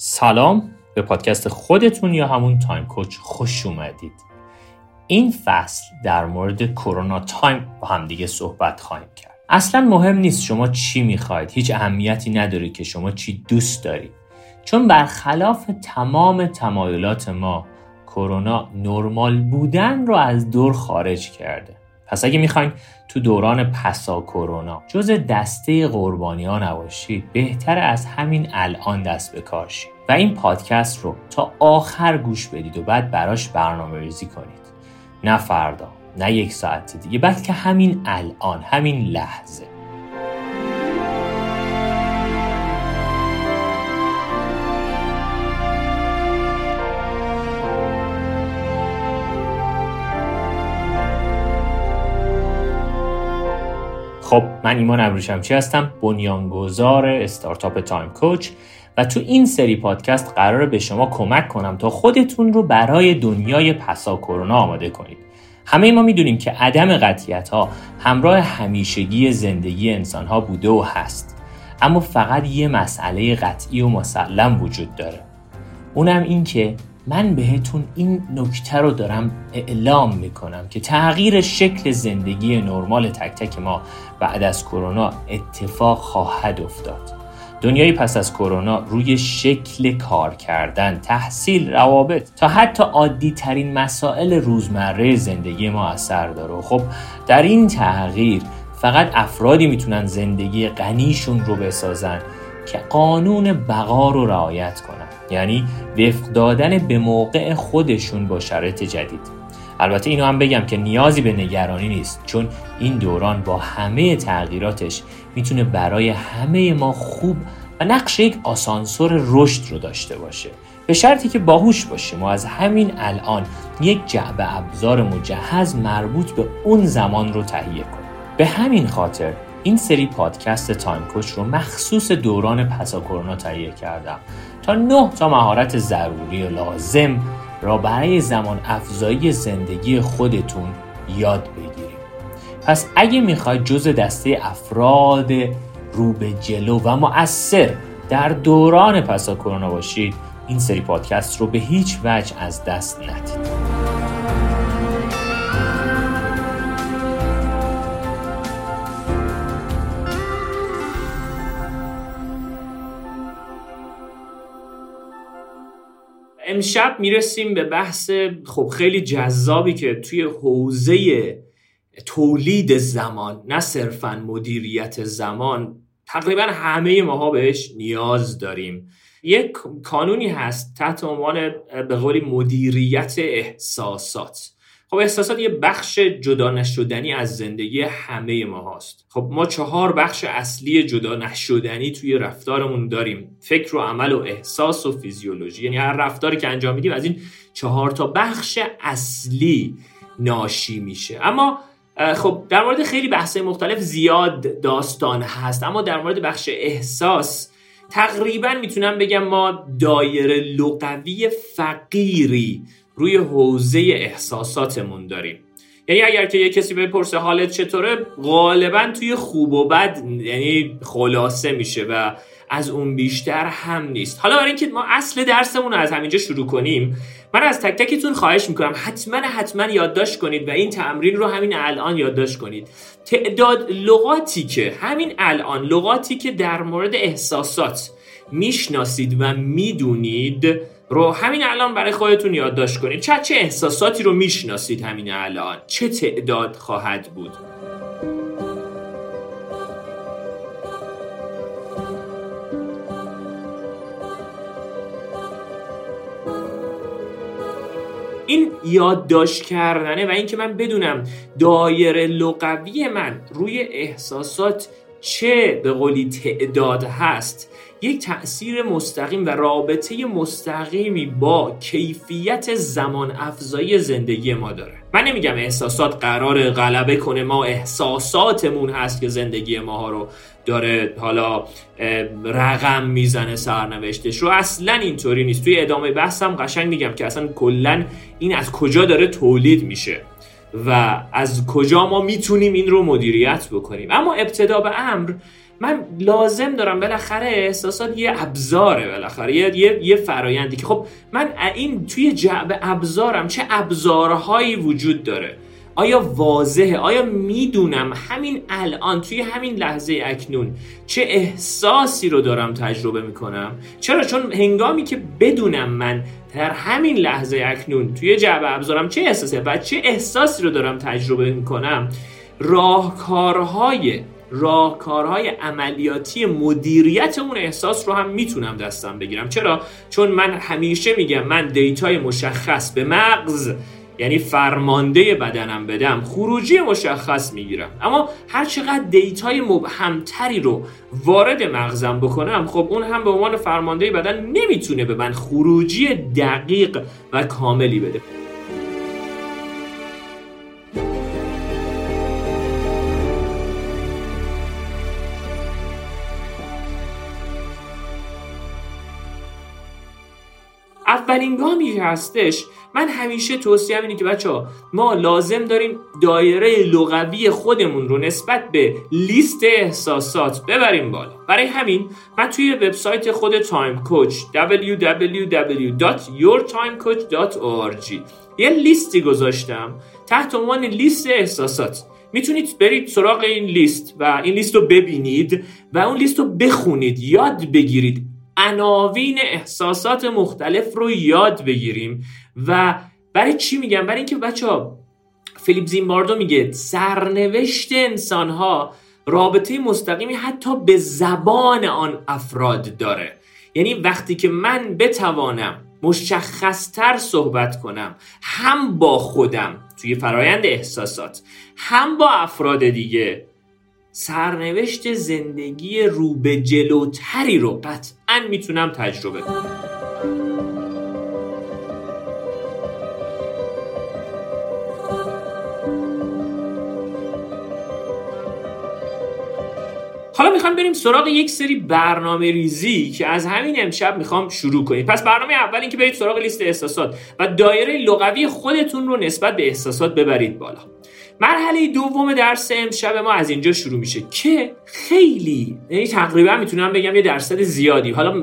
سلام به پادکست خودتون یا همون Time Coach خوش اومدید. این فصل در مورد کرونا time با همدیگه صحبت خواهیم کرد. اصلا مهم نیست شما چی می‌خواید هیچ اهمیتی نداره که شما چی دوست دارید. چون برخلاف تمام تمایلات ما کرونا نرمال بودن رو از دور خارج کرده. پس اگه می‌خواین تو دوران پسا کرونا جز دسته قربانی ها نباشید بهتر از همین الان دست به و این پادکست رو تا آخر گوش بدید و بعد براش برنامه ریزی کنید. نه فردا نه یک ساعت دیگه بلکه همین الان همین لحظه. خب من ایمان ابروشمچی هستم بنیانگذار استارتاپ تایم کوچ و تو این سری پادکست قراره به شما کمک کنم تا خودتون رو برای دنیای پسا کرونا آماده کنید. همه ما می‌دونیم که عدم قطیت ها همراه همیشگی زندگی انسان ها بوده و هست. اما فقط یه مسئله قطعی و مسلم وجود داره. اونم این که من بهتون این نکته رو دارم اعلام می‌کنم که تغییر شکل زندگی نرمال تک تک ما بعد از کرونا اتفاق خواهد افتاد. دنیای پس از کرونا روی شکل کار کردن، تحصیل، روابط تا حتی عادی ترین مسائل روزمره زندگی ما اثر داره. خب در این تغییر فقط افرادی می‌تونن زندگی غنیشون رو بسازن که قانون بقا رو رعایت کنن. یعنی وفق دادن به موقع خودشون با شرایط جدید. البته اینو هم بگم که نیازی به نگرانی نیست چون این دوران با همه تغییراتش می‌تونه برای همه ما خوب و نقش یک آسانسور رشد رو داشته باشه. به شرطی که باهوش باشیم و از همین الان یک جعبه ابزار مجهز مربوط به اون زمان رو تهیه کنیم. به همین خاطر این سری پادکست تایم کوچ رو مخصوص دوران پسا کرونا تهیه کردم تا نه تا مهارت ضروری و لازم را برای زمان افزایی زندگی خودتون یاد بگیریم. پس اگه می‌خواید جز دسته افراد رو به جلو و مؤثر در دوران پسا کرونا باشید این سری پادکست رو به هیچ وجه از دست ندید. امشب می‌رسیم به بحث خب خیلی جذابی که توی حوزه تولید زمان نه صرفا مدیریت زمان تقریبا همه ماها بهش نیاز داریم. یک کانونی هست تحت عنوان به قولی مدیریت احساسات. خب احساسات یه بخش جدا نشدنی از زندگی همه ما هست خب ما چهار بخش اصلی جدا نشدنی توی رفتارمون داریم. فکر و عمل و احساس و فیزیولوژی. یعنی هر رفتاری که انجام میدیم از این چهار تا بخش اصلی ناشی میشه. اما خب در مورد خیلی بحث مختلف زیاد داستان هست. اما در مورد بخش احساس تقریبا می‌تونم بگم ما دایره لغوی فقیری روی حوزه احساساتمون داریم. یعنی اگر که یه کسی بپرسه حالت چطوره غالبا توی خوب و بد یعنی خلاصه میشه و از اون بیشتر هم نیست. حالا برای اینکه ما اصل درسمون رو از همینجا شروع کنیم من از تک تکتون خواهش می‌کنم حتما حتما یادداشت کنید و این تمرین رو همین الان یادداشت کنید. تعداد لغاتی که همین الان لغاتی که در مورد احساسات می‌شناسید و می‌دونید رو همین الان برای خودتون یادداشت کنید. چه چه احساساتی رو می‌شناسید همین الان؟ چه تعداد خواهد بود؟ این یادداشت کردنه و اینکه من بدونم دایره لغوی من روی احساسات چه به قولی تعداد هست یک تأثیر مستقیم و رابطه مستقیمی با کیفیت زمان افزایی زندگی ما داره. من نمیگم احساسات قرار غلبه کنه ما احساساتمون هست که زندگی ما رو داره حالا رقم می‌زنه سرنوشتش رو. اصلا اینطوری نیست. توی ادامه بحثم قشنگ میگم که اصلا کلا این از کجا داره تولید میشه. و از کجا ما می‌تونیم این رو مدیریت بکنیم. اما ابتدا به امر من لازم دارم بالاخره احساسات یه ابزاره بالاخره یه, یه،, یه فرایندی که خب من این توی جعب ابزارم چه ابزارهایی وجود داره. آیا واضحه؟ آیا می‌دونم همین الان توی همین لحظه اکنون چه احساسی رو دارم تجربه می‌کنم؟ چرا؟ چون هنگامی که بدونم من در همین لحظه اکنون توی جعبه ابزارم چه احساسه و چه احساسی رو دارم تجربه می‌کنم راهکارهای راهکارهای عملیاتی مدیریت اون احساس رو هم می‌تونم دستم بگیرم. چرا؟ چون من همیشه میگم من data ی مشخص به مغز یعنی فرمانده بدنم بدم خروجی مشخص می‌گیرم. اما هر چقدر data ی مبهمتری رو وارد مغزم بکنم خب اون هم به عنوان فرمانده بدن نمی‌تونه به من خروجی دقیق و کاملی بده. اولین گامی هستش من همیشه توصیه اینه که بچه ها ما لازم داریم دایره لغوی خودمون رو نسبت به لیست احساسات ببریم بالا. برای همین من توی وبسایت خود Time Coach www.yourtimecoach.org یه لیستی گذاشتم تحت عنوان لیست احساسات. می‌تونید برید سراغ این لیست و این لیست رو ببینید و اون لیست رو بخونید. یاد بگیرید. عناوین احساسات مختلف رو یاد بگیریم. و برای چی میگم؟ برای اینکه بچه ها فیلیپ زیمباردو میگه سرنوشت انسان ها رابطه مستقیمی حتی به زبان آن افراد داره. یعنی وقتی که من بتوانم مشخصتر صحبت کنم هم با خودم توی فرایند احساسات هم با افراد دیگه سرنوشت زندگی رو به جلوتری رو قطعا می‌تونم تجربه کنم. حالا می‌خوام بریم سراغ یک سری برنامه ریزی که از همین امشب می‌خوام شروع کنیم. پس برنامه اول این که برید سراغ لیست احساسات و دایره لغوی خودتون رو نسبت به احساسات ببرید بالا. مرحله دوم درس امشب ما از اینجا شروع میشه که خیلی یعنی تقریبا می‌تونم بگم یه درصد زیادی حالا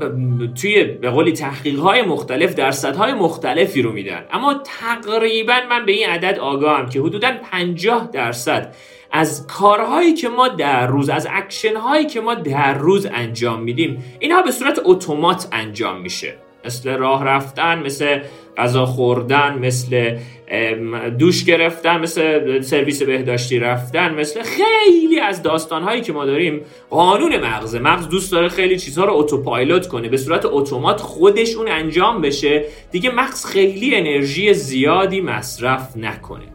توی به قولی تحقیق های مختلف درصدهای مختلفی رو میدن. اما تقریبا من به این عدد آگاهم که حدودا 50 درصد از کارهایی که ما در روز از اکشن هایی که ما در روز انجام میدیم اینها به صورت اتومات انجام میشه. مثل راه رفتن مثل غذا خوردن مثل دوش گرفتن مثل سرویس بهداشتی رفتن مثل خیلی از داستانهایی که ما داریم. قانون مغزه مغز دوست داره خیلی چیزها رو autopilot کنه. به صورت اتومات خودش اون انجام بشه. دیگه مغز خیلی انرژی زیادی مصرف نکنه.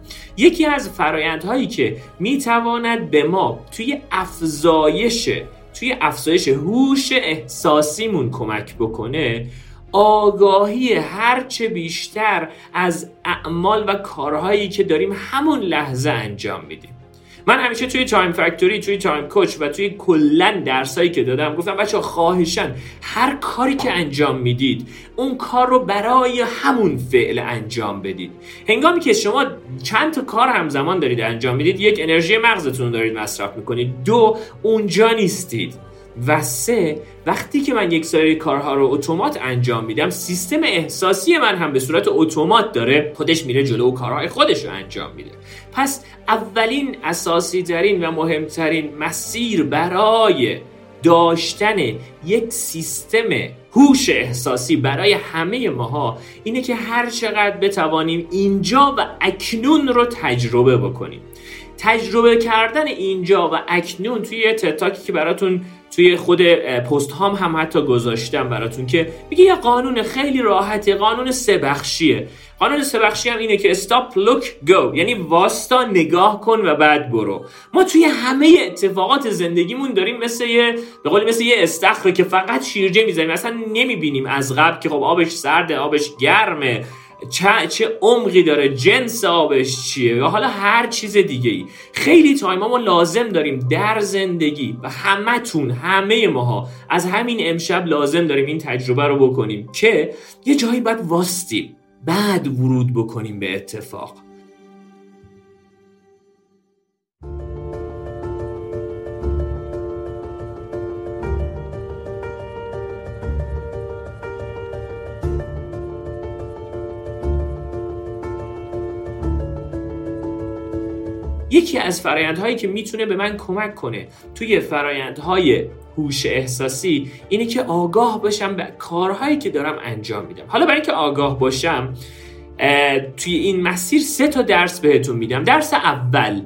یکی از فرایندهایی که می‌تواند به ما توی افزایش توی افزایش هوش احساسیمون کمک بکنه آگاهی هرچه بیشتر از اعمال و کارهایی که داریم همون لحظه انجام میدیم. من همیشه توی Time Factory توی Time Coach و توی کلا درسایی که دادم گفتم بچه خواهشن هر کاری که انجام می‌دید اون کار رو برای همون فعل انجام بدید. هنگامی که شما چند تا کار همزمان دارید انجام می‌دید یک انرژی مغزتون دارید مصرف می‌کنید. دو اونجا نیستید. و سه وقتی که من یک سری کارها رو اتومات انجام میدم سیستم احساسی من هم به صورت اتومات داره خودش میره جلو و کارهای خودش رو انجام میده. پس اولین اساسی ترین و مهمترین مسیر برای داشتن یک سیستم هوش احساسی برای همه ماها اینه که هر چقدر بتوانیم اینجا و اکنون رو تجربه بکنیم. تجربه کردن اینجا و اکنون توی یه تتاکی که براتون توی خود پست هام هم حتی گذاشتم براتون که میگه یه قانون خیلی راحته قانون سه بخشیه. قانون سه بخشی هم اینه که stop look go. یعنی واستا نگاه کن و بعد برو. ما توی همه اتفاقات زندگیمون داریم مثل یه به قول مثل یه استخر که فقط شیرجه می‌زنیم. اصلا نمی‌بینیم از قبل که خب آبش سرده آبش گرمه. چه, چه عمقی داره جنس آبش چیه؟ یا حالا هر چیز دیگه ای خیلی تایم ما لازم داریم در زندگی و همتون همه ماها از همین امشب لازم داریم این تجربه رو بکنیم که یه جایی باید واستیم بعد ورود بکنیم به اتفاق. یکی از فرایندهایی که می‌تونه به من کمک کنه توی فرایندهای هوش احساسی اینه که آگاه باشم به کارهایی که دارم انجام میدم. حالا برای اینکه آگاه باشم توی این مسیر سه تا درس بهتون میدم. درس اول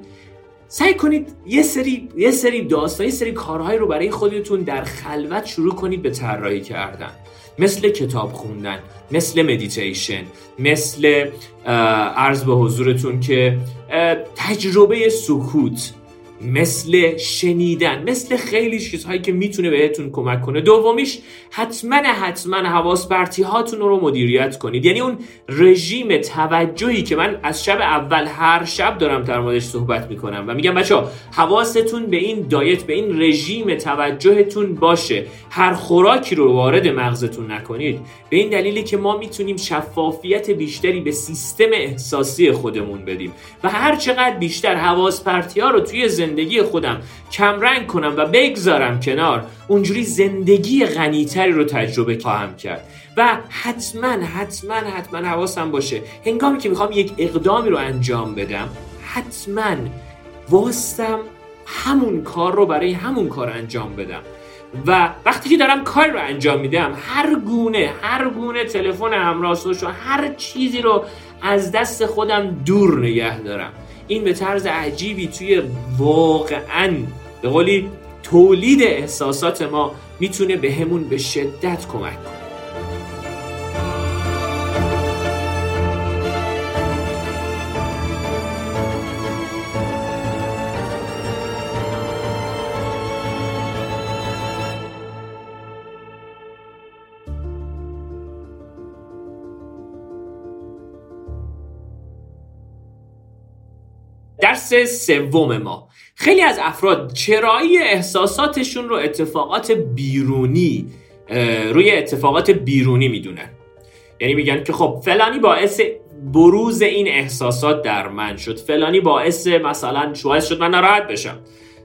سعی کنید یه سری یه سری داستان یه سری کارهایی رو برای خودتون در خلوت شروع کنید به طراحی کردن. مثل کتاب خوندن مثل مدیتیشن مثل عرض به حضورتون که تجربه سکوت. مثل شنیدن مثل خیلی چیزهایی که می‌تونه بهتون کمک کنه. دومیش حتما حتما حواس پرتی هاتون رو مدیریت کنید. یعنی اون رژیم توجهی که من از شب اول هر شب دارم در موردش صحبت می‌کنم و میگم بچه حواستون به این دایت به این رژیم توجهتون باشه. هر خوراکی رو وارد مغزتون نکنید. به این دلیلی که ما می‌تونیم شفافیت بیشتری به سیستم احساسی خودمون بدیم. و هر چقدر بیشتر حواس پرتی ها رو توی زندگی خودم کمرنگ کنم و بگذارم کنار اونجوری زندگی غنیتری رو تجربه خواهم کرد. و حتما حتما حتما حواسم باشه هنگامی که می‌خوام یک اقدامی رو انجام بدم حتما واستم همون کار رو برای همون کار انجام بدم. و وقتی که دارم کار رو انجام میدم هر گونه هر گونه تلفن همراه و هر چیزی رو از دست خودم دور نگه دارم. این به طرز عجیبی توی واقعا به قولی تولید احساسات ما می‌تونه به همون به شدت کمک کنه. درس سوم ما. خیلی از افراد چرایی احساساتشون رو اتفاقات بیرونی روی اتفاقات بیرونی می‌دونن. یعنی میگن که خب فلانی باعث بروز این احساسات در من شد. فلانی باعث مثلا باعث شد من ناراحت بشم.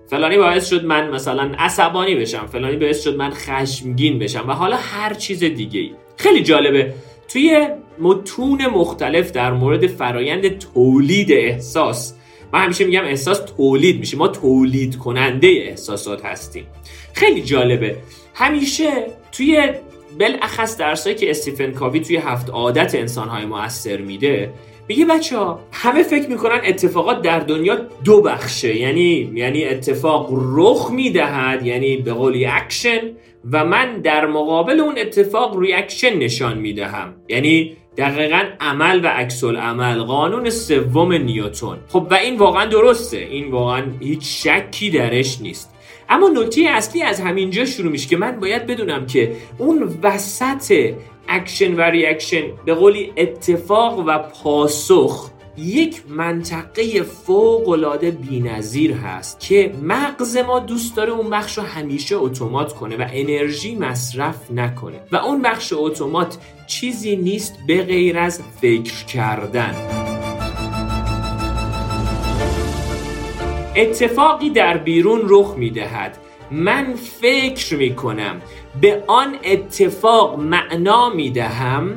فلانی باعث شد من مثلا عصبانی بشم. فلانی باعث شد من خشمگین بشم و حالا هر چیز دیگه ای خیلی جالبه. توی متون مختلف در مورد فرایند تولید احساس من همیشه میگم احساس تولید میشه. ما تولید کننده احساسات هستیم. خیلی جالبه. همیشه توی بالاخص درسایی که استیفن کاوی توی هفت عادت انسانهای موثر میده میگه بچه ها همه فکر می‌کنن اتفاقات در دنیا دو بخشه. یعنی یعنی اتفاق رخ می‌دهد یعنی به قولی اکشن و من در مقابل اون اتفاق reaction نشان می‌دهم. یعنی دقیقا عمل و عکس عمل قانون سوم نیوتون خب و این واقعا درسته. این واقعا هیچ شکی درش نیست. اما نکته اصلی از همینجا شروع میشه که من باید بدونم که اون وسط اکشن و reaction به قولی اتفاق و پاسخ یک منطقه فوق العاده بی‌نظیر هست که مغز ما دوست داره اون بخش رو همیشه اتومات کنه و انرژی مصرف نکنه. و اون بخش اتومات چیزی نیست به غیر از فکر کردن. اتفاقی در بیرون رخ می‌دهد. من فکر می‌کنم به آن اتفاق معنا می‌دهم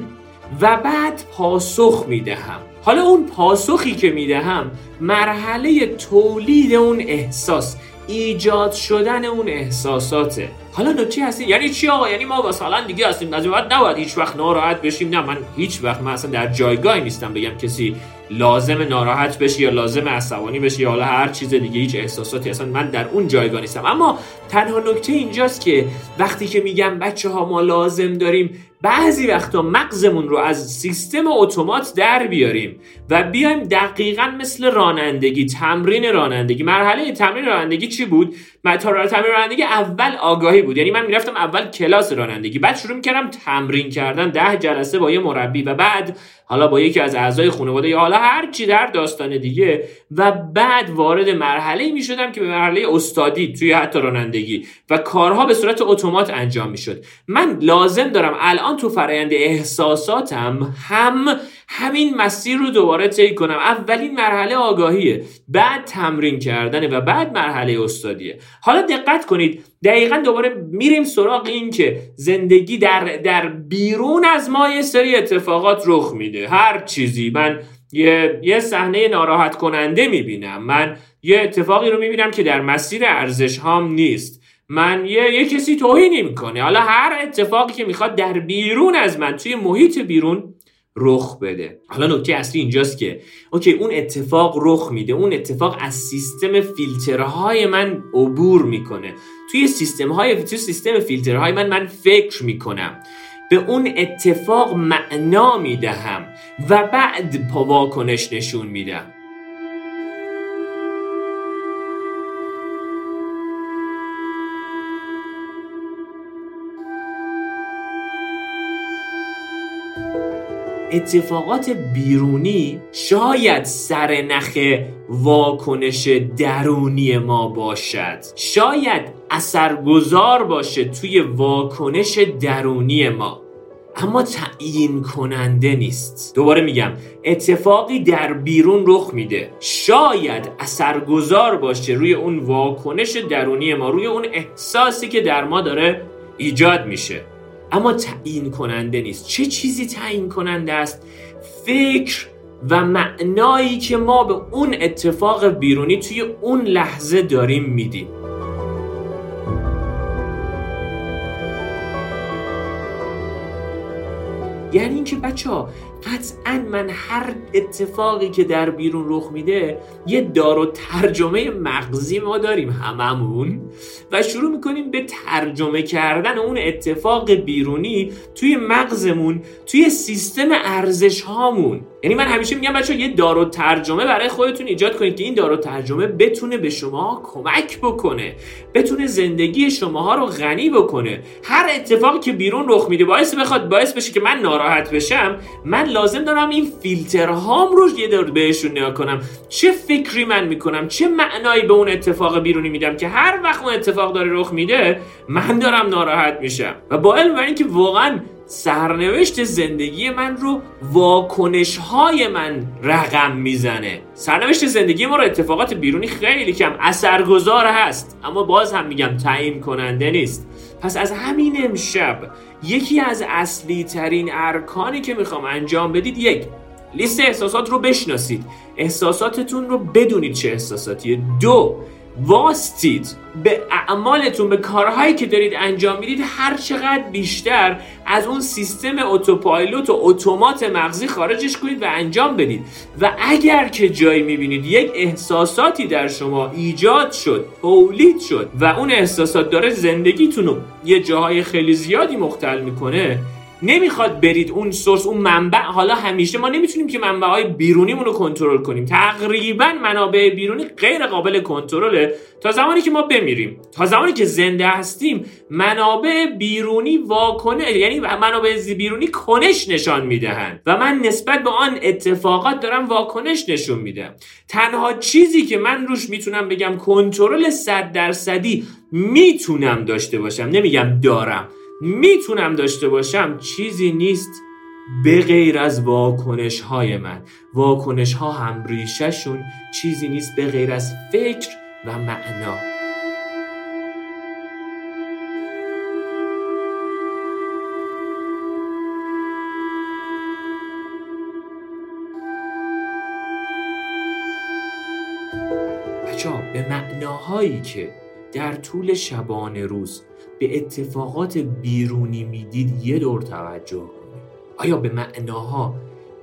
و بعد پاسخ می‌دهم. حالا اون پاسخی که می‌دهم مرحله تولید اون احساس ایجاد شدن اون احساساته. حالا نکته هستی؟ یعنی چی آقا؟ یعنی ما مثلا دیگه هستیم از بعد نباید هیچ وقت ناراحت بشیم. نه من هیچ وقت من اصلا در جایگاهی نیستم بگم کسی لازم ناراحت بشه یا لازم عصبانی بشه یا حالا هر چیز دیگه هیچ احساساتی. اصلا من در اون جایگاه نیستم. اما تنها نکته اینجاست که وقتی که میگم بچه ها ما لازم داریم بعضی وقتا مغزمون رو از سیستم اتومات در بیاریم و بیایم دقیقا مثل رانندگی تمرین رانندگی. مرحله تمرین رانندگی چی بود؟ تمرین رانندگی اول آگاهی بود. یعنی من می‌رفتم اول کلاس رانندگی بعد شروع می‌کردم تمرین کردن. ده جلسه با یه مربی و بعد حالا با یکی از اعضای خانواده یا حالا هر چی در داستان دیگه. و بعد وارد مرحله می شدم که به مرحله استادی توی حتی رانندگی و کارها به صورت اتومات انجام می شد من لازم دارم الان تو فرایند احساساتم هم همین مسیر رو دوباره طی کنم. اولین مرحله آگاهیه بعد تمرین کردنه و بعد مرحله استادیه. حالا دقت کنید دقیقا دوباره میریم سراغ این که زندگی در, در بیرون از ما یه سری اتفاقات رخ میده. هر چیزی. من یه یه صحنه ناراحت کننده می‌بینم. من یه اتفاقی رو می‌بینم که در مسیر ارزش هام نیست. من یه, یه کسی توهینی می‌کنه. حالا هر اتفاقی که می‌خواد در بیرون از من توی محیط بیرون رخ بده. حالا نکته اصلی اینجاست که اوکی اون اتفاق رخ میده. اون اتفاق از سیستم فیلترهای من عبور می‌کنه. توی سیستم های توی سیستم فیلترهای من من فکر می‌کنم. به اون اتفاق معنا می‌دهم و بعد واکنش نشون میدم. اتفاقات بیرونی شاید سرنخ واکنش درونی ما باشد. شاید اثرگذار باشه توی واکنش درونی ما. اما تعیین کننده نیست. دوباره میگم اتفاقی در بیرون رخ میده. شاید اثرگذار باشه روی اون واکنش درونی ما روی اون احساسی که در ما داره ایجاد میشه. اما تعیین کننده نیست. چه چیزی تعیین کننده است؟ فکر و معنایی که ما به اون اتفاق بیرونی توی اون لحظه داریم میدیم. یعنی اینکه بچه ها قطعا من هر اتفاقی که در بیرون رخ میده یه دار و ترجمه مغزی ما داریم هممون و شروع می‌کنیم به ترجمه کردن اون اتفاق بیرونی توی مغزمون توی سیستم ارزش هامون یعنی من همیشه میگم بچه یه دار و ترجمه برای خودتون ایجاد کنید که این دار و ترجمه بتونه به شما کمک بکنه بتونه زندگی شماها رو غنی بکنه. هر اتفاقی که بیرون رخ میده باعث بخواد باعث بشه که من ناراحت بشم من لازم دارم این فیلترهام رو یه دور بهشون نگاه کنم. چه فکری من می‌کنم چه معنایی به اون اتفاق بیرونی میدم که هر وقت اون اتفاق داره رخ میده من دارم ناراحت میشم. و با علم اینکه واقعا سرنوشت زندگی من رو واکنش های من رقم می‌زنه. سرنوشت زندگی ما رو اتفاقات بیرونی خیلی کم اثرگذار هست. اما باز هم میگم تعیین کننده نیست. پس از همین امشب یکی از اصلی ترین ارکانی که می‌خوام انجام بدید یک لیست احساسات رو بشناسید. احساساتتون رو بدونید چه احساساتیه. دو واستید به اعمالتون به کارهایی که دارید انجام می‌دید هر چقدر بیشتر از اون سیستم اتوپایلوت و اتومات مغزی خارجش کنید و انجام بدید. و اگر که جایی می‌بینید یک احساساتی در شما ایجاد شد تولید شد و اون احساسات داره زندگیتون رو یه جاهای خیلی زیادی مختل می‌کنه نمی‌خواد برید اون سورس اون منبع. حالا همیشه ما نمی‌تونیم که منبع های بیرونیمون رو کنترل کنیم. تقریبا منابع بیرونی غیر قابل کنترله. تا زمانی که ما بمیریم تا زمانی که زنده هستیم منابع بیرونی واکنه یعنی منابع بیرونی کنش نشان می‌دهند. و من نسبت به آن اتفاقات دارم واکنش نشون میدم تنها چیزی که من روش می‌تونم بگم کنترل صد درصدی می‌تونم داشته باشم. نمیگم دارم. می‌تونم داشته باشم چیزی نیست به غیر از واکنش های من. واکنش ها هم ریشهشون چیزی نیست به غیر از فکر و معنا. بچه به معناهایی که در طول شبانه روز به اتفاقات بیرونی می‌دید یه دور توجه کنید. آیا به معناها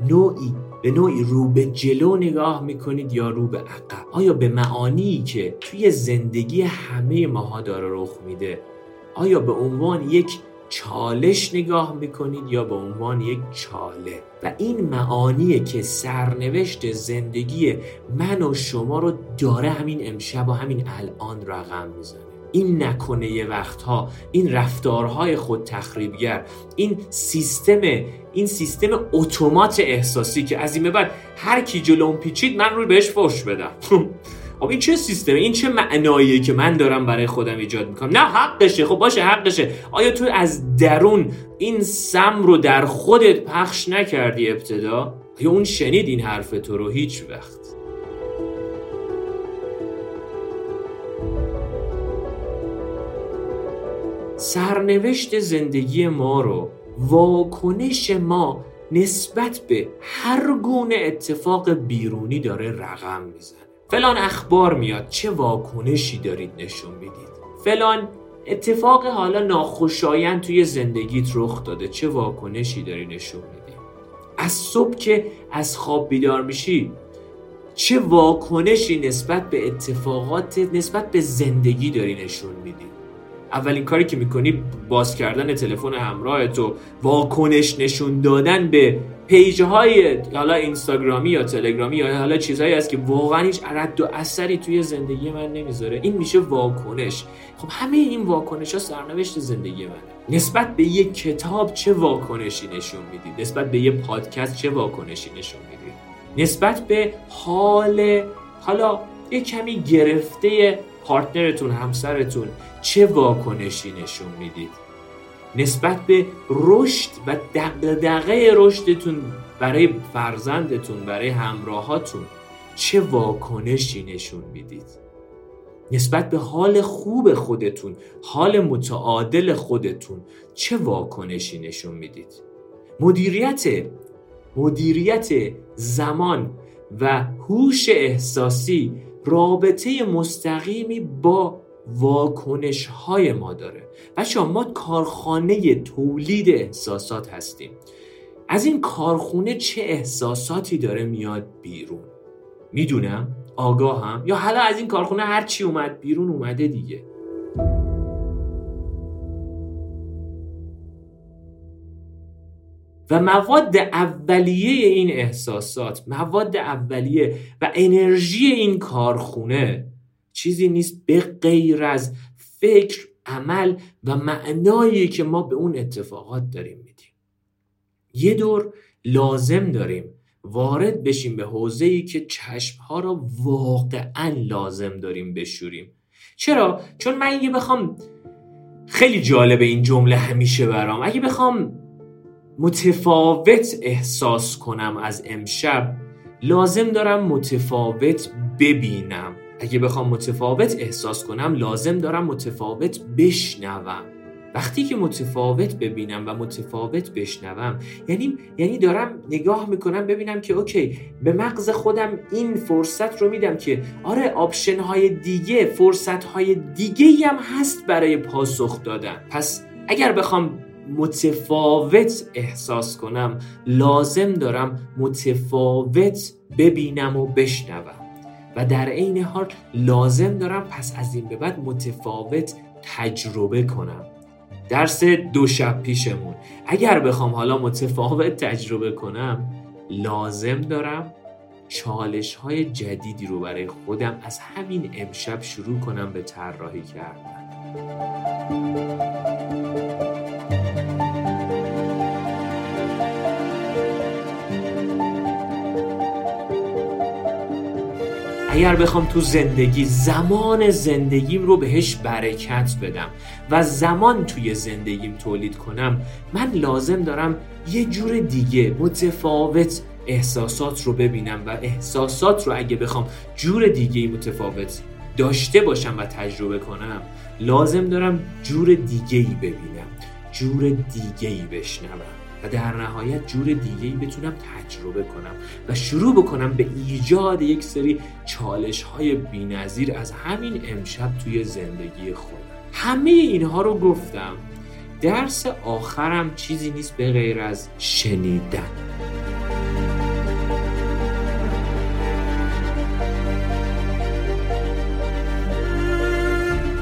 نوعی به نوعی رو به جلو نگاه می‌کنید یا رو به عقب؟ آیا به معانی که توی زندگی همه ماها داره رخ میده آیا به عنوان یک چالش نگاه می‌کنید یا به عنوان یک چاله؟ و این معانیه که سرنوشت زندگی من و شما رو داره همین امشب و همین الان رقم می‌زنه. این نکنه یه وقتها این رفتارهای خود تخریبگر این سیستم این سیستم اتومات احساسی که از این به بعد هر کی جلوم پیچید من روی بهش فوش بدم. خب این چه سیستمه؟ این چه معناییه که من دارم برای خودم ایجاد می‌کنم؟ نه حقشه. خب باشه حقشه. آیا تو از درون این سم رو در خودت پخش نکردی ابتدا؟ یا اون شنید این حرف تو رو هیچ وقت؟ سرنوشت زندگی ما رو واکنش ما نسبت به هر گونه اتفاق بیرونی داره رقم می‌زنه. فلان اخبار میاد چه واکنشی دارید نشون می‌دید؟ فلان اتفاق حالا ناخوشایند توی زندگیت رخ داده چه واکنشی داری نشون میدی؟ از صبح که از خواب بیدار میشی چه واکنشی نسبت به اتفاقات نسبت به زندگی داری نشون میدی؟ اولین کاری که می‌کنی باز کردن تلفن همراه تو واکنش نشون دادن به پیج های حالا اینستاگرامی یا تلگرامی یا حالا چیزهایی هست که واقعا هیچ رد و اثری توی زندگی من نمی‌ذاره. این میشه واکنش. خب همه این واکنش ها سرنوشت زندگی منه. نسبت به یک کتاب چه واکنشی نشون می‌دید نسبت به یه پادکست چه واکنشی نشون می‌دید نسبت به حال حالا یه کمی گرفته پارتنرتون همسرتون چه واکنشی نشون می‌دید؟ نسبت به رشد و دقدقه رشدتون برای فرزندتون برای همراهاتون چه واکنشی نشون می‌دید؟ نسبت به حال خوب خودتون حال متعادل خودتون چه واکنشی نشون می‌دید؟ مدیریت مدیریت زمان و هوش احساسی رابطه مستقیمی با واکنش های ما داره. بچه ما کارخانه تولید احساسات هستیم. از این کارخونه چه احساساتی داره میاد بیرون؟ می‌دونم آگاهم. یا حالا از این کارخونه هر چی اومد بیرون اومده دیگه. و مواد اولیه این احساسات مواد اولیه و انرژی این کارخونه چیزی نیست به غیر از فکر عمل و معنایی که ما به اون اتفاقات داریم میدیم. یه دور لازم داریم وارد بشیم به حوزه ای که چشم ها را واقعا لازم داریم بشوریم. چرا؟ چون من اگه بخوام خیلی جالب این جمله همیشه برام. اگه بخوام متفاوت احساس کنم از امشب لازم دارم متفاوت ببینم. اگه بخوام متفاوت احساس کنم لازم دارم متفاوت بشنوم. وقتی که متفاوت ببینم و متفاوت بشنوم یعنی یعنی دارم نگاه می‌کنم ببینم که okay به مغز خودم این فرصت رو میدم که آره option های دیگه فرصت های دیگه هم هست برای پاسخ دادن. پس اگر بخوام متفاوت احساس کنم. لازم دارم متفاوت ببینم و بشنوم. و در عین حال لازم دارم پس از این به بعد متفاوت تجربه کنم. درس دو شب پیشمون. اگر بخوام حالا متفاوت تجربه کنم لازم دارم چالش های جدیدی رو برای خودم از همین امشب شروع کنم به طراحی کردن. اگر بخوام تو زندگی زمان زندگیم رو بهش برکت بدم و زمان توی زندگیم تولید کنم من لازم دارم یه جور دیگه متفاوت احساسات رو ببینم و احساسات رو اگه بخوام جور دیگه متفاوت داشته باشم و تجربه کنم لازم دارم جور دیگه ای ببینم جور دیگه ای بشنوم. و در نهایت جور دیگه بتونم تجربه کنم و شروع بکنم به ایجاد یک سری چالش های بینظیر از همین امشب توی زندگی خودم. همه اینها رو گفتم. درس آخرم چیزی نیست به غیر از شنیدن.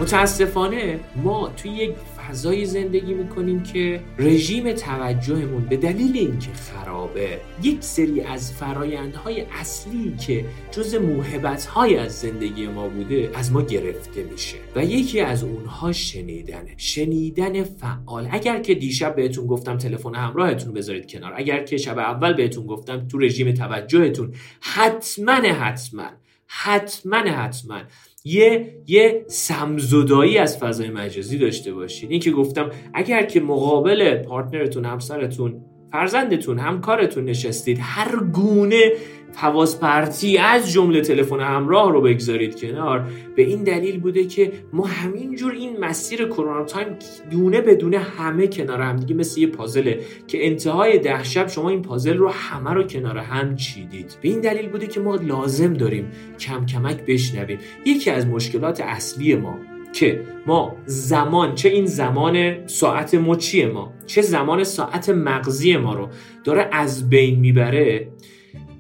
متاسفانه ما توی یک فضایی زندگی می‌کنیم که رژیم توجهمون به دلیل اینکه خرابه یک سری از فرایندهای اصلی که جز موهبتهای از زندگی ما بوده از ما گرفته میشه و یکی از اونها شنیدنه شنیدن فعال. اگر که دیشب بهتون گفتم تلفن همراهتون بذارید کنار اگر که شب اول بهتون گفتم تو رژیم توجهتون حتما حتما حتما حتما یه یه سمزدایی از فضای مجازی داشته باشید این که گفتم اگر که مقابل پارتنرتون همسرتون فرزندتون همکارتون نشستید هر گونه حواس پرتی از جمله تلفن همراه رو بگذارید کنار. به این دلیل بوده که ما همینجور این مسیر کرونا تایم دونه به دونه همه کنار هم دیگه مثل یه پازله که انتهای ده شب شما این پازل رو همه رو کنار هم چیدید. به این دلیل بوده که ما لازم داریم کم کمک بشنویم. یکی از مشکلات اصلی ما که ما زمان چه این زمان ساعت مچی ما چه زمان ساعت مغزی ما رو داره از بین می‌بره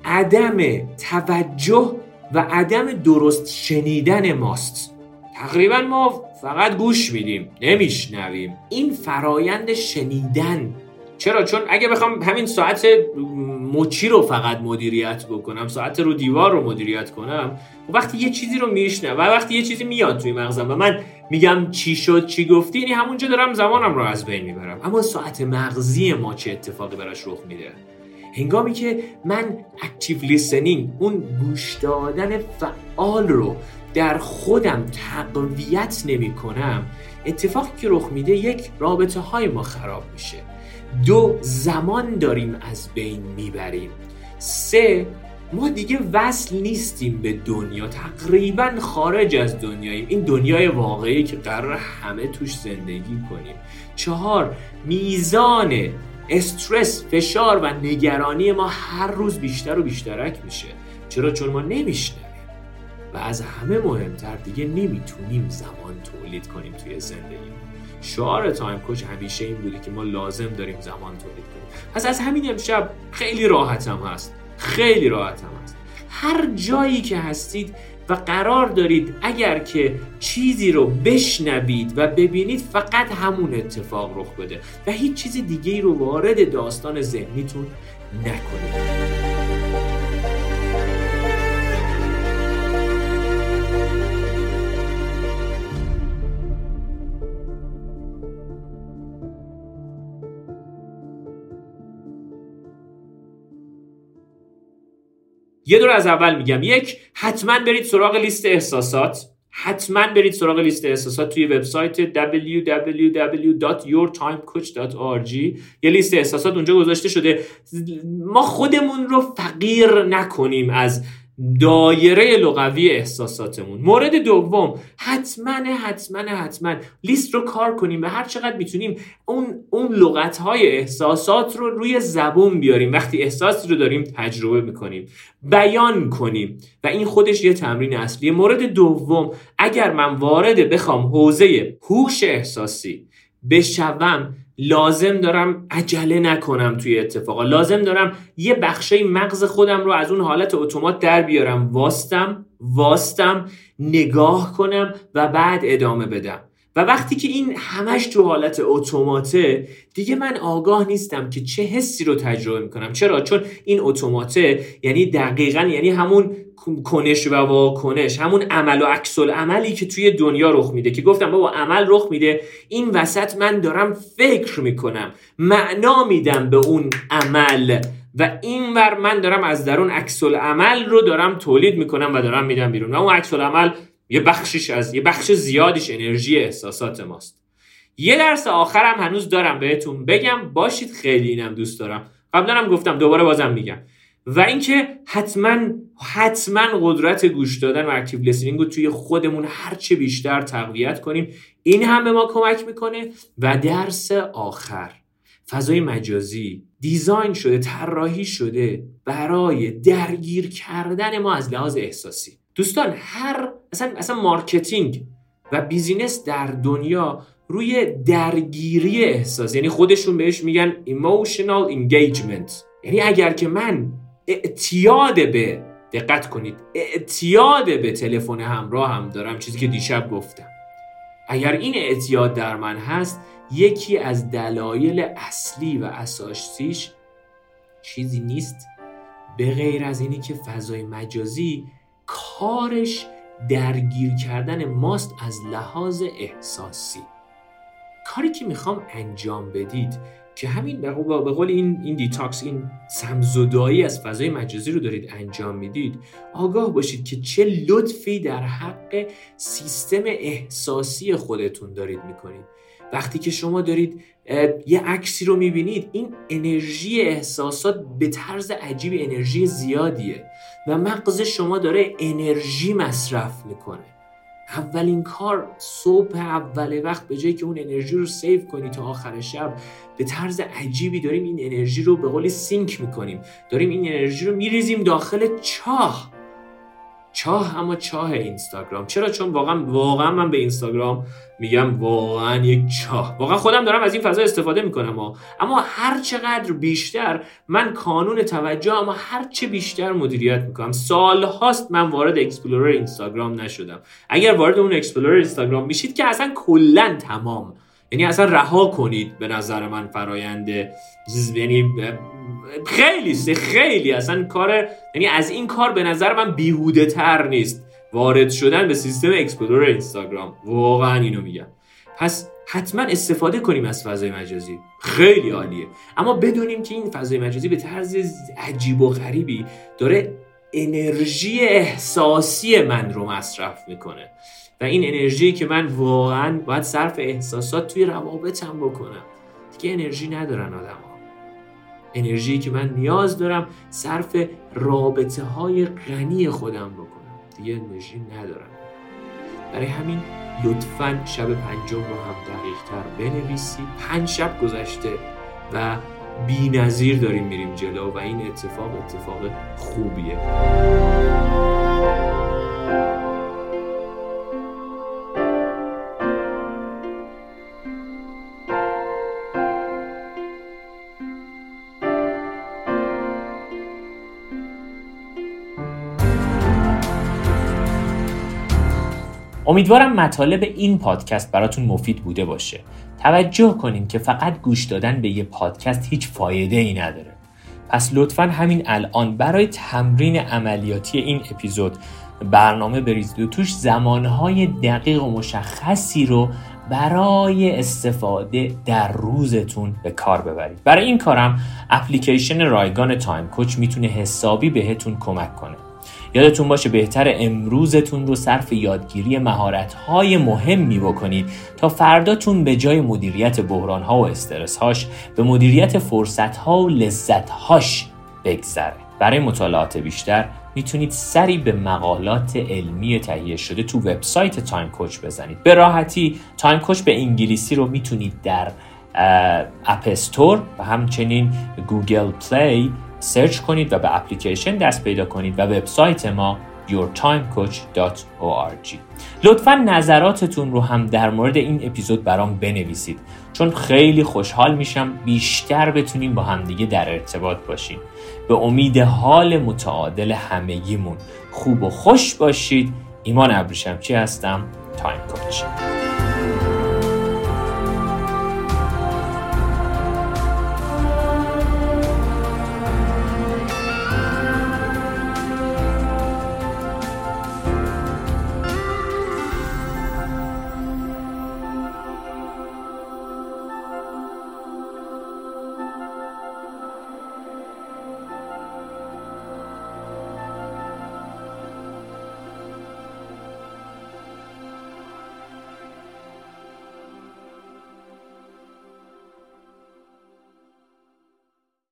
عدم توجه و عدم درست شنیدن ماست. تقریبا ما فقط گوش میدیم نمیشنویم. این فرایند شنیدن. چرا؟ چون اگه بخوام همین ساعت مچی رو فقط مدیریت بکنم ساعت رو دیوار رو مدیریت کنم و وقتی یه چیزی رو میشنم و وقتی یه چیزی میاد توی مغزم و من میگم چی شد چی گفتی یعنی همونجا دارم زمانم رو از بین می‌برم. اما ساعت مغزی ما چه اتفاقی براش رخ میده؟ هنگامی که من اکتیو لیسنینگ اون گوش دادن فعال رو در خودم تقویت نمی کنم اتفاقی که رخ میده یک رابطه های ما خراب میشه. دو زمان داریم از بین می‌بریم. سه ما دیگه وصل نیستیم به دنیا تقریبا خارج از دنیاییم. این دنیای واقعی که قرار همه توش زندگی کنیم. چهار میزان استرس فشار و نگرانی ما هر روز بیشتر و بیشترک میشه. چرا؟ چون ما نمیشنویم. و از همه مهمتر دیگه نمی‌تونیم زمان تولید کنیم توی زندگی. شعار تایم کوچ همیشه این بوده که ما لازم داریم زمان تولید کنیم. پس از همین امشب خیلی راحتم هست. خیلی راحتم هست. هر جایی که هستید و قرار دارید اگر که چیزی رو بشنوید و ببینید فقط همون اتفاق رخ بده. و هیچ چیز دیگه رو وارد داستان ذهنیتون نکنید. یه دور از اول میگم. یک حتما برید سراغ لیست احساسات. حتما برید سراغ لیست احساسات توی وبسایت www.yourtimecoach.org یه لیست احساسات اونجا گذاشته شده. ما خودمون رو فقیر نکنیم از دایره لغوی احساساتمون. مورد دوم حتما حتما حتما لیست رو کار کنیم و هر چقدر می‌تونیم اون اون لغت های احساسات رو روی زبون بیاریم. وقتی احساسی رو داریم تجربه می‌کنیم بیان کنیم و این خودش یه تمرین اصلی مورد دوم اگر من وارد بخوام حوزه هوش احساسی بشوم لازم دارم عجله نکنم توی اتفاقا. لازم دارم یه بخشه مغز خودم رو از اون حالت اتومات در بیارم. واستم واستم نگاه کنم و بعد ادامه بدم. و وقتی که این همش تو حالت اتوماته دیگه من آگاه نیستم که چه حسی رو تجربه می‌کنم. چرا؟ چون این اتوماته یعنی دقیقا یعنی همون کنش و واکنش همون عمل و عکس عملی که توی دنیا رخ میده که گفتم بابا عمل رخ میده. این وسط من دارم فکر می‌کنم معنا میدم به اون عمل و این ور من دارم از درون عکس عمل رو دارم تولید می‌کنم و دارم میدم بیرون. و اون عکس عمل یه بخشش از یه بخش زیادیش انرژی احساسات ماست. یه درس آخرم هنوز دارم بهتون بگم. باشید خیلی اینم دوست دارم. قبلا هم گفتم دوباره بازم میگم. و اینکه حتما حتما قدرت گوش دادن و اکتیو لیسنینگ رو توی خودمون هرچه بیشتر تقویت کنیم. این هم به ما کمک می‌کنه. و درس آخر. فضای مجازی. design شده طراحی شده. برای درگیر کردن ما از لحاظ احساسی. دوستان هر اصلا, اصلا marketing و business در دنیا روی درگیری احساس یعنی خودشون بهش میگن emotional engagement. یعنی اگر که من اعتیاد به دقت کنید اعتیاد به تلفن همراه هم دارم چیزی که دیشب گفتم. اگر این اعتیاد در من هست یکی از دلایل اصلی و اساسیش چیزی نیست به غیر از اینی که فضای مجازی کارش درگیر کردن ماست از لحاظ احساسی. کاری که می‌خوام انجام بدید که همین به قول این این detox این سمزدایی از فضای مجازی رو دارید انجام می‌دید آگاه باشید که چه لطفی در حق سیستم احساسی خودتون دارید می‌کنید. وقتی که شما دارید یه عکسی رو می‌بینید این انرژی احساسات به طرز عجیب انرژی زیادیه. و مغز شما داره انرژی مصرف می‌کنه. اولین کار صبح اول وقت به جایی که اون انرژی رو save کنی تا آخر شب به طرز عجیبی داریم این انرژی رو به قولی سینک می‌کنیم. داریم این انرژی رو میریزیم داخل چاه. چاه اما چاه اینستاگرام. چرا؟ چون واقعا واقعا من به اینستاگرام میگم واقعا یک چاه. واقعا خودم دارم از این فضا استفاده می‌کنم اما هر چقدر بیشتر من کانون توجه اما هر چه بیشتر مدیریت می‌کنم. سال هاست من وارد explorer اینستاگرام نشدم. اگر وارد اون explorer اینستاگرام میشید که اصلا کلا تمام. یعنی اصلا رها کنید به نظر من فراینده یعنی خیلی خیلی اصلا کار یعنی از این کار به نظر من بیهوده تر نیست. وارد شدن به سیستم explore اینستاگرام. واقعا اینو میگم. پس حتما استفاده کنیم از فضای مجازی. خیلی عالیه. اما بدونیم که این فضای مجازی به طرز عجیب و غریبی داره انرژی احساسی من رو مصرف می‌کنه. و این انرژی که من واقعا باید صرف احساسات توی روابطم بکنم. دیگه انرژی ندارن آدم. انرژی که من نیاز دارم صرف رابطه های غنی خودم بکنم. دیگه انرژی ندارم. برای همین لطفا شب پنجم رو هم دقیق تر بنویسی پنج شب گذشته و بی نظیر داریم میریم جلو و این اتفاق اتفاق خوبیه. امیدوارم مطالب این پادکست براتون مفید بوده باشه. توجه کنین که فقط گوش دادن به یه پادکست هیچ فایده ای نداره. پس لطفا همین الان برای تمرین عملیاتی این اپیزود برنامه بریزید و توش زمانهای دقیق و مشخصی رو برای استفاده در روزتون به کار ببرید. برای این کارم اپلیکیشن رایگان تایم کوچ می‌تونه حسابی بهتون کمک کنه. یادتون باشه بهتر امروزتون رو صرف یادگیری مهارت‌های مهمی بکنید تا فرداتون به جای مدیریت بحران‌ها و استرس‌هاش به مدیریت فرصت‌ها و لذت‌هاش بگذره. برای مطالعات بیشتر می‌تونید سری به مقالات علمی تهیه شده تو وبسایت Time Coach بزنید. به راحتی Time Coach به انگلیسی رو می‌تونید در App Store و همچنین Google Play search کنید و به اپلیکیشن دست پیدا کنید و وبسایت ما yourtimecoach.org لطفا نظراتتون رو هم در مورد این اپیزود برام بنویسید. چون خیلی خوشحال میشم بیشتر بتونیم با همدیگه در ارتباط باشیم. به امید حال متعادل همگیمون. خوب و خوش باشید. ایمان ابریشمچی هستم؟ Time Coach